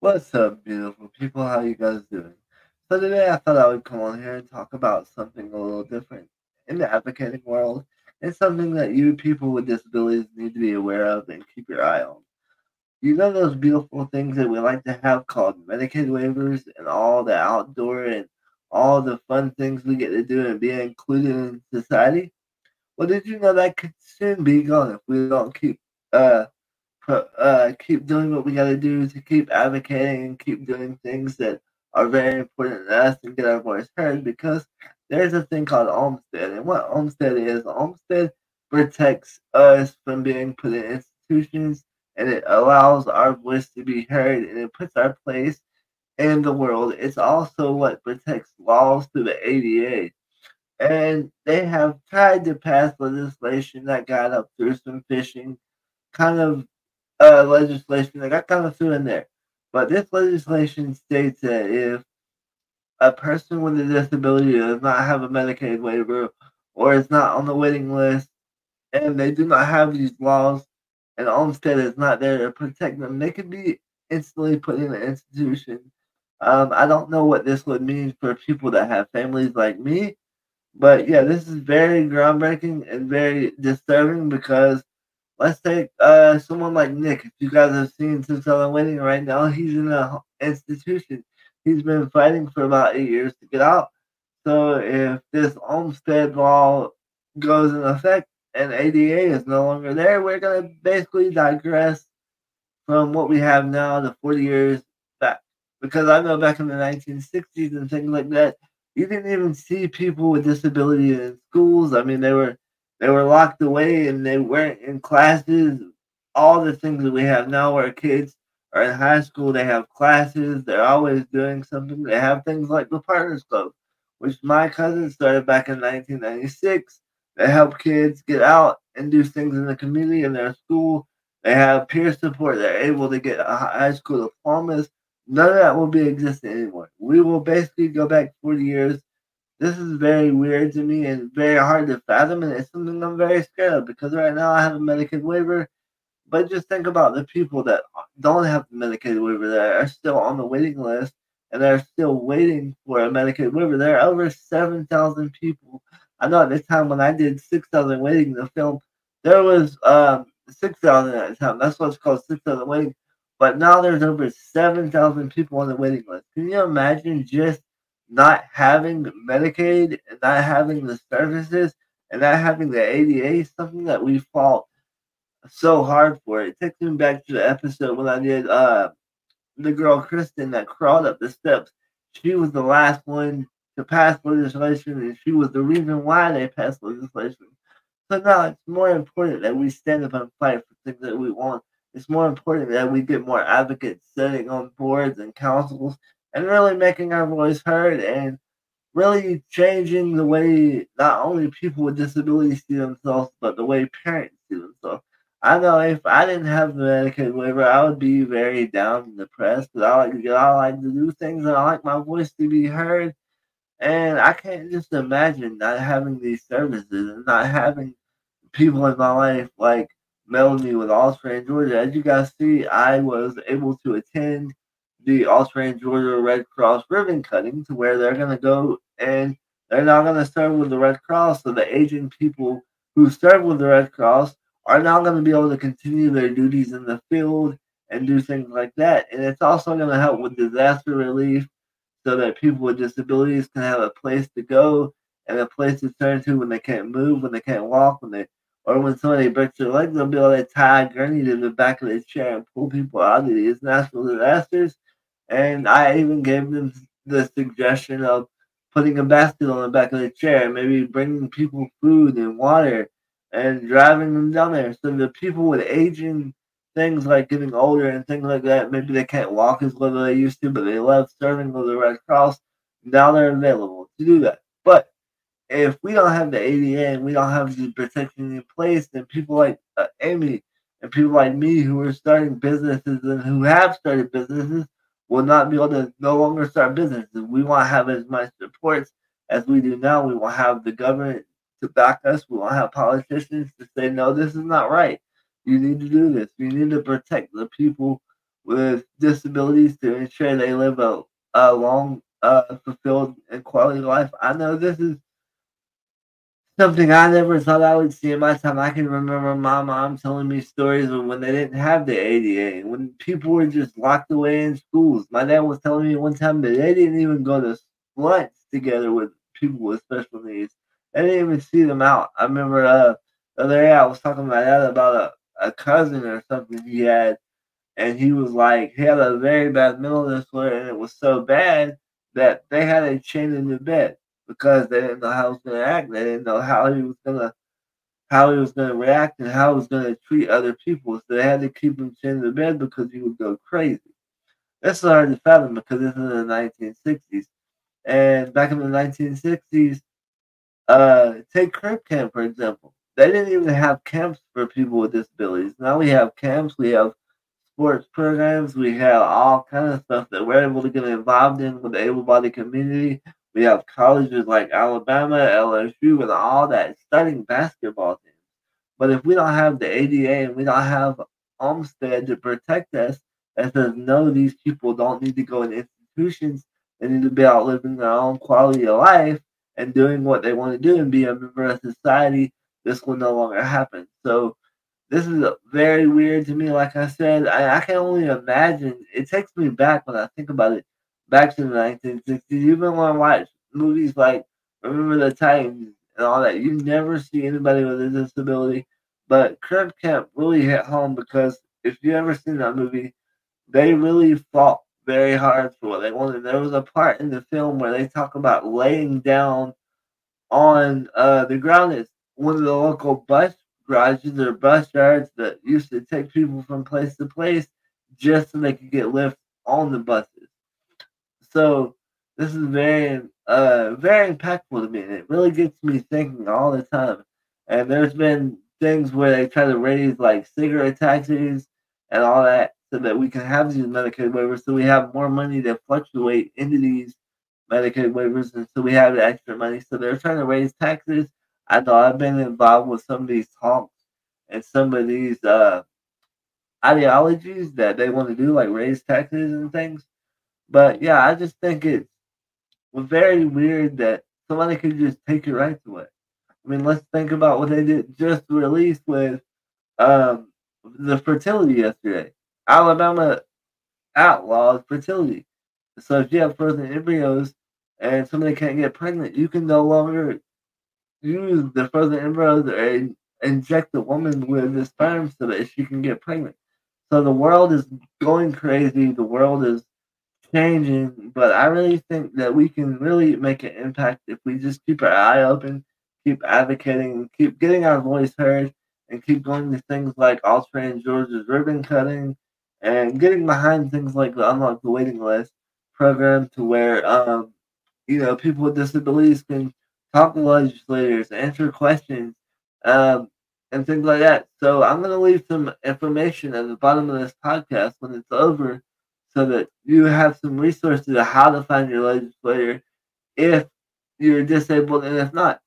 What's up, beautiful people? How you guys doing? So today I thought I would come on here and talk about something a little different in the advocating world. It's something that you people with disabilities need to be aware of and keep your eye on. You know those beautiful things that we like to have called Medicaid waivers and all the outdoor and all the fun things we get to do and be included in society? Well, did you know that could soon be gone if we don't keep uh uh, keep doing what we got to do to keep advocating and keep doing things that are very important to us and get our voice heard because there's a thing called Olmstead. And what Olmstead is, Olmstead protects us from being put in institutions and it allows our voice to be heard and it puts our place in the world. It's also what protects laws through the ADA. And they have tried to pass legislation that got up through some fishing kind of uh, legislation that got kind of threw in there. But this legislation states that if a person with a disability does not have a Medicaid waiver or is not on the waiting list and they do not have these laws and Olmstead is not there to protect them, they could be instantly put in an institution. Um, I don't know what this would mean for people that have families like me, but yeah, this is very groundbreaking and very disturbing because let's take uh someone like Nick. If you guys have seen 6,000 Waiting right now, he's in an institution. He's been fighting for about eight years to get out. So if this Olmstead law goes in effect and ADA is no longer there, we're gonna basically digress from what we have now to 40 years back. Because I know back in the 1960s and things like that, you didn't even see people with disability in schools. I mean, they were they were locked away and they weren't in classes. All the things that we have now where kids are in high school, they have classes, they're always doing something. They have things like the Partners Club, which my cousin started back in 1996. They help kids get out and do things in the community in their school. They have peer support. They're able to get a high school diplomas. None of that will be existing anymore. We will basically go back 40 years this is very weird to me and very hard to fathom, and it's something I'm very scared of because right now I have a Medicaid waiver. But just think about the people that don't have the Medicaid waiver that are still on the waiting list and they're still waiting for a Medicaid waiver. There are over 7,000 people. I know at the time when I did 6,000 waiting the film, there was um, 6,000 at the time. That's what's called 6,000 waiting. But now there's over 7,000 people on the waiting list. Can you imagine just not having Medicaid and not having the services and not having the ADA is something that we fought so hard for. It takes me back to the episode when I did uh the girl Kristen that crawled up the steps. She was the last one to pass legislation and she was the reason why they passed legislation. So now it's more important that we stand up and fight for things that we want. It's more important that we get more advocates sitting on boards and councils and really making our voice heard and really changing the way not only people with disabilities see themselves, but the way parents see themselves. I know if I didn't have the Medicaid waiver, I would be very down and depressed. But I like to get, I like to do things, and I like my voice to be heard. And I can't just imagine not having these services and not having people in my life like Melanie with All-Terrain Georgia. As you guys see, I was able to attend the All-Terrain Georgia Red Cross ribbon cutting to where they're going to go and they're not going to serve with the Red Cross. So the aging people who serve with the Red Cross are now going to be able to continue their duties in the field and do things like that. And it's also going to help with disaster relief so that people with disabilities can have a place to go and a place to turn to when they can't move, when they can't walk, when they or when somebody breaks their leg, they'll be able to tie a gurney to the back of their chair and pull people out of these natural disasters and I even gave them the suggestion of putting a basket on the back of the chair, maybe bringing people food and water and driving them down there. So the people with aging things like getting older and things like that, maybe they can't walk as well as they used to, but they love serving with the Red Cross. Now they're available to do that. But if we don't have the ADA and we don't have the protection in place, then people like uh, Amy and people like me who are starting businesses and who have started businesses will not be able to no longer start businesses. We won't have as much support as we do now. We won't have the government to back us. We won't have politicians to say, no, this is not right. You need to do this. You need to protect the people with disabilities to ensure they live a, a long, uh, fulfilled, and quality life. I know this is something I never thought I would see in my time. I can remember my mom telling me stories of when they didn't have the ADA, when people were just locked away in schools. My dad was telling me one time that they didn't even go to lunch together with people with special needs. They didn't even see them out. I remember uh, the other day I was talking to my dad about a, a cousin or something he had, and he was like, he had a very bad mental disorder, and it was so bad that they had a chain in the bed because they didn't know how he was to act. They didn't know how he was to how he was to react and how he was to treat other people. So they had to keep him chained to the bed because he would go crazy. That's hard to fathom because this is in the 1960s. And back in the 1960s, uh, take Camp, for example. They didn't even have camps for people with disabilities. Now we have camps, we have sports programs, we have all kind of stuff that we're able to get involved in with the able-bodied community. We have colleges like Alabama, LSU, and all that studying basketball teams. But if we don't have the ADA and we don't have Olmstead to protect us, that says no, these people don't need to go in institutions. They need to be out living their own quality of life and doing what they want to do and be a member of society. This will no longer happen. So this is very weird to me. Like I said, I, I can only imagine. It takes me back when I think about it back to the 1960s. Even when I watch movies like Remember the Titans and all that, you never see anybody with a disability. But Crip Camp really hit home because if you ever seen that movie, they really fought very hard for what they wanted. There was a part in the film where they talk about laying down on uh, the ground at one of the local bus garages or bus yards that used to take people from place to place just so they could get lifts on the buses. So this is very uh very impactful to me and it really gets me thinking all the time. And there's been things where they try to raise like cigarette taxes and all that so that we can have these Medicaid waivers so we have more money to fluctuate into these Medicaid waivers and so we have the extra money. So they're trying to raise taxes. I know I've been involved with some of these talks and some of these uh ideologies that they want to do, like raise taxes and things. But yeah, I just think it's very weird that somebody could just take your rights away. I mean, let's think about what they did just released with um, the fertility yesterday. Alabama outlaws fertility. So if you have frozen embryos and somebody can't get pregnant, you can no longer use the frozen embryos or inject the woman with the sperm so that she can get pregnant. So the world is going crazy. The world is changing, but I really think that we can really make an impact if we just keep our eye open, keep advocating, keep getting our voice heard, and keep going to things like All-Terrain Georgia's ribbon cutting and getting behind things like the Unlock the Waiting List program to where um, you know people with disabilities can talk to legislators, answer questions, um, and things like that. So I'm going to leave some information at the bottom of this podcast when it's over so that you have some resources of how to find your legislator if you're disabled and if not.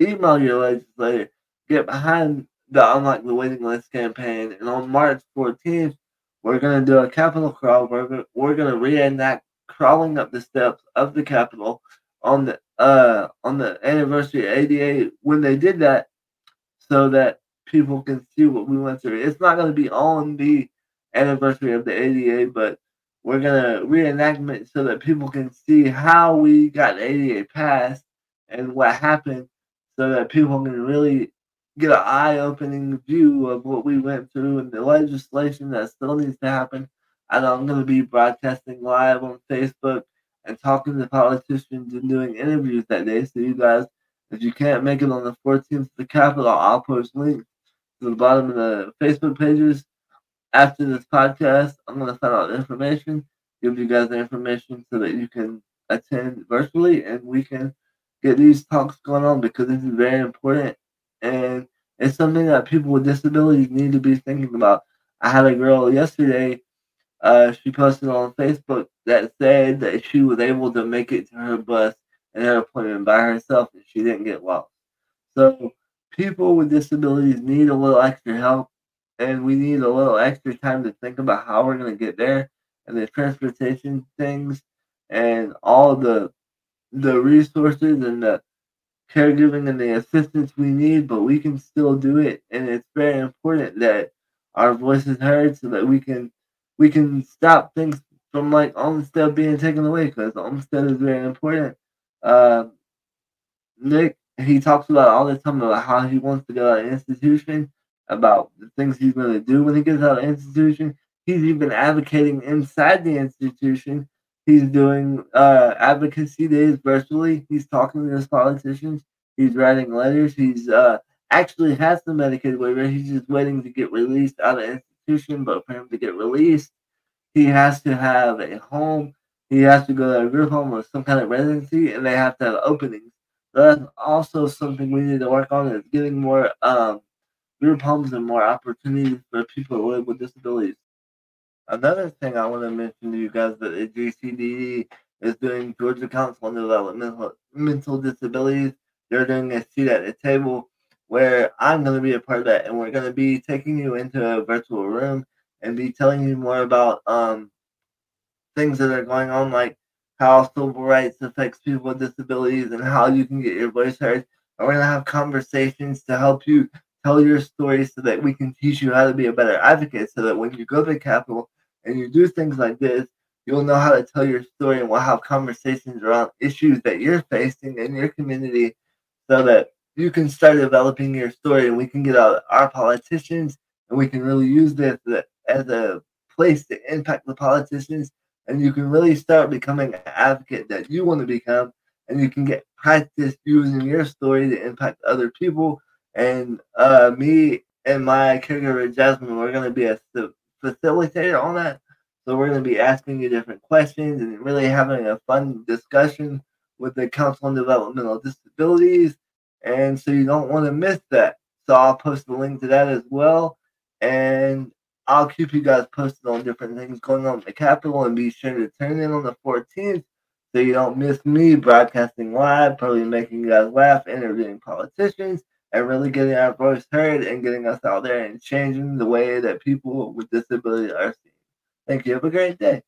Email your legislator. Get behind the Unlock the Waiting List campaign. And on March 14th, we're going to do a Capitol crawl. We're going we're going to reenact crawling up the steps of the Capitol on the uh on the anniversary of ADA when they did that, so that people can see what we went through. It's not going to be on the anniversary of the ADA, but we're gonna reenactment so that people can see how we got ADA passed and what happened so that people can really get an eye-opening view of what we went through and the legislation that still needs to happen. And I'm gonna be broadcasting live on Facebook and talking to politicians and doing interviews that day. So you guys, if you can't make it on the 14th of the Capitol, I'll post links to the bottom of the Facebook pages after this podcast, I'm going to find out information, give you guys the information so that you can attend virtually and we can get these talks going on because this is very important and it's something that people with disabilities need to be thinking about. I had a girl yesterday, uh, she posted on Facebook that said that she was able to make it to her bus and her appointment by herself and she didn't get lost. So people with disabilities need a little extra help and we need a little extra time to think about how we're going to get there and the transportation things and all the the resources and the caregiving and the assistance we need, but we can still do it. And it's very important that our voice is heard so that we can we can stop things from like Olmstead being taken away because Olmstead is very important. Uh, Nick he talks about all the time about how he wants to go to of institution, about the things he's going to do when he gets out of institution. He's even advocating inside the institution. He's doing uh, advocacy days virtually. He's talking to his politicians. He's writing letters. He's uh, actually has the Medicaid waiver. He's just waiting to get released out of institution. But for him to get released, he has to have a home. He has to go to a group home or some kind of residency, and they have to have openings. That's also something we need to work on is getting more um, group homes and more opportunities for people with disabilities. Another thing I want to mention to you guys that GCDD is doing Georgia Council on Developmental Mental Disabilities. They're doing a seat at the table where I'm going to be a part of that, and we're going to be taking you into a virtual room and be telling you more about um, things that are going on, like how civil rights affects people with disabilities and how you can get your voice heard. And we're going to have conversations to help you tell your story so that we can teach you how to be a better advocate so that when you go to the Capitol and you do things like this, you'll know how to tell your story and we'll have conversations around issues that you're facing in your community so that you can start developing your story and we can get out our politicians and we can really use this as a place to impact the politicians. And you can really start becoming an advocate that you want to become and you can get practice using your story to impact other people and uh, me and my caregiver Jasmine, we're going to be a facilitator on that. So we're going to be asking you different questions and really having a fun discussion with the Council on Developmental Disabilities. And so you don't want to miss that. So I'll post the link to that as well. And I'll keep you guys posted on different things going on at the Capitol and be sure to turn in on the 14th so you don't miss me broadcasting live, probably making you guys laugh, interviewing politicians, and really getting our voice heard and getting us out there and changing the way that people with disability are seen. Thank you. Have a great day.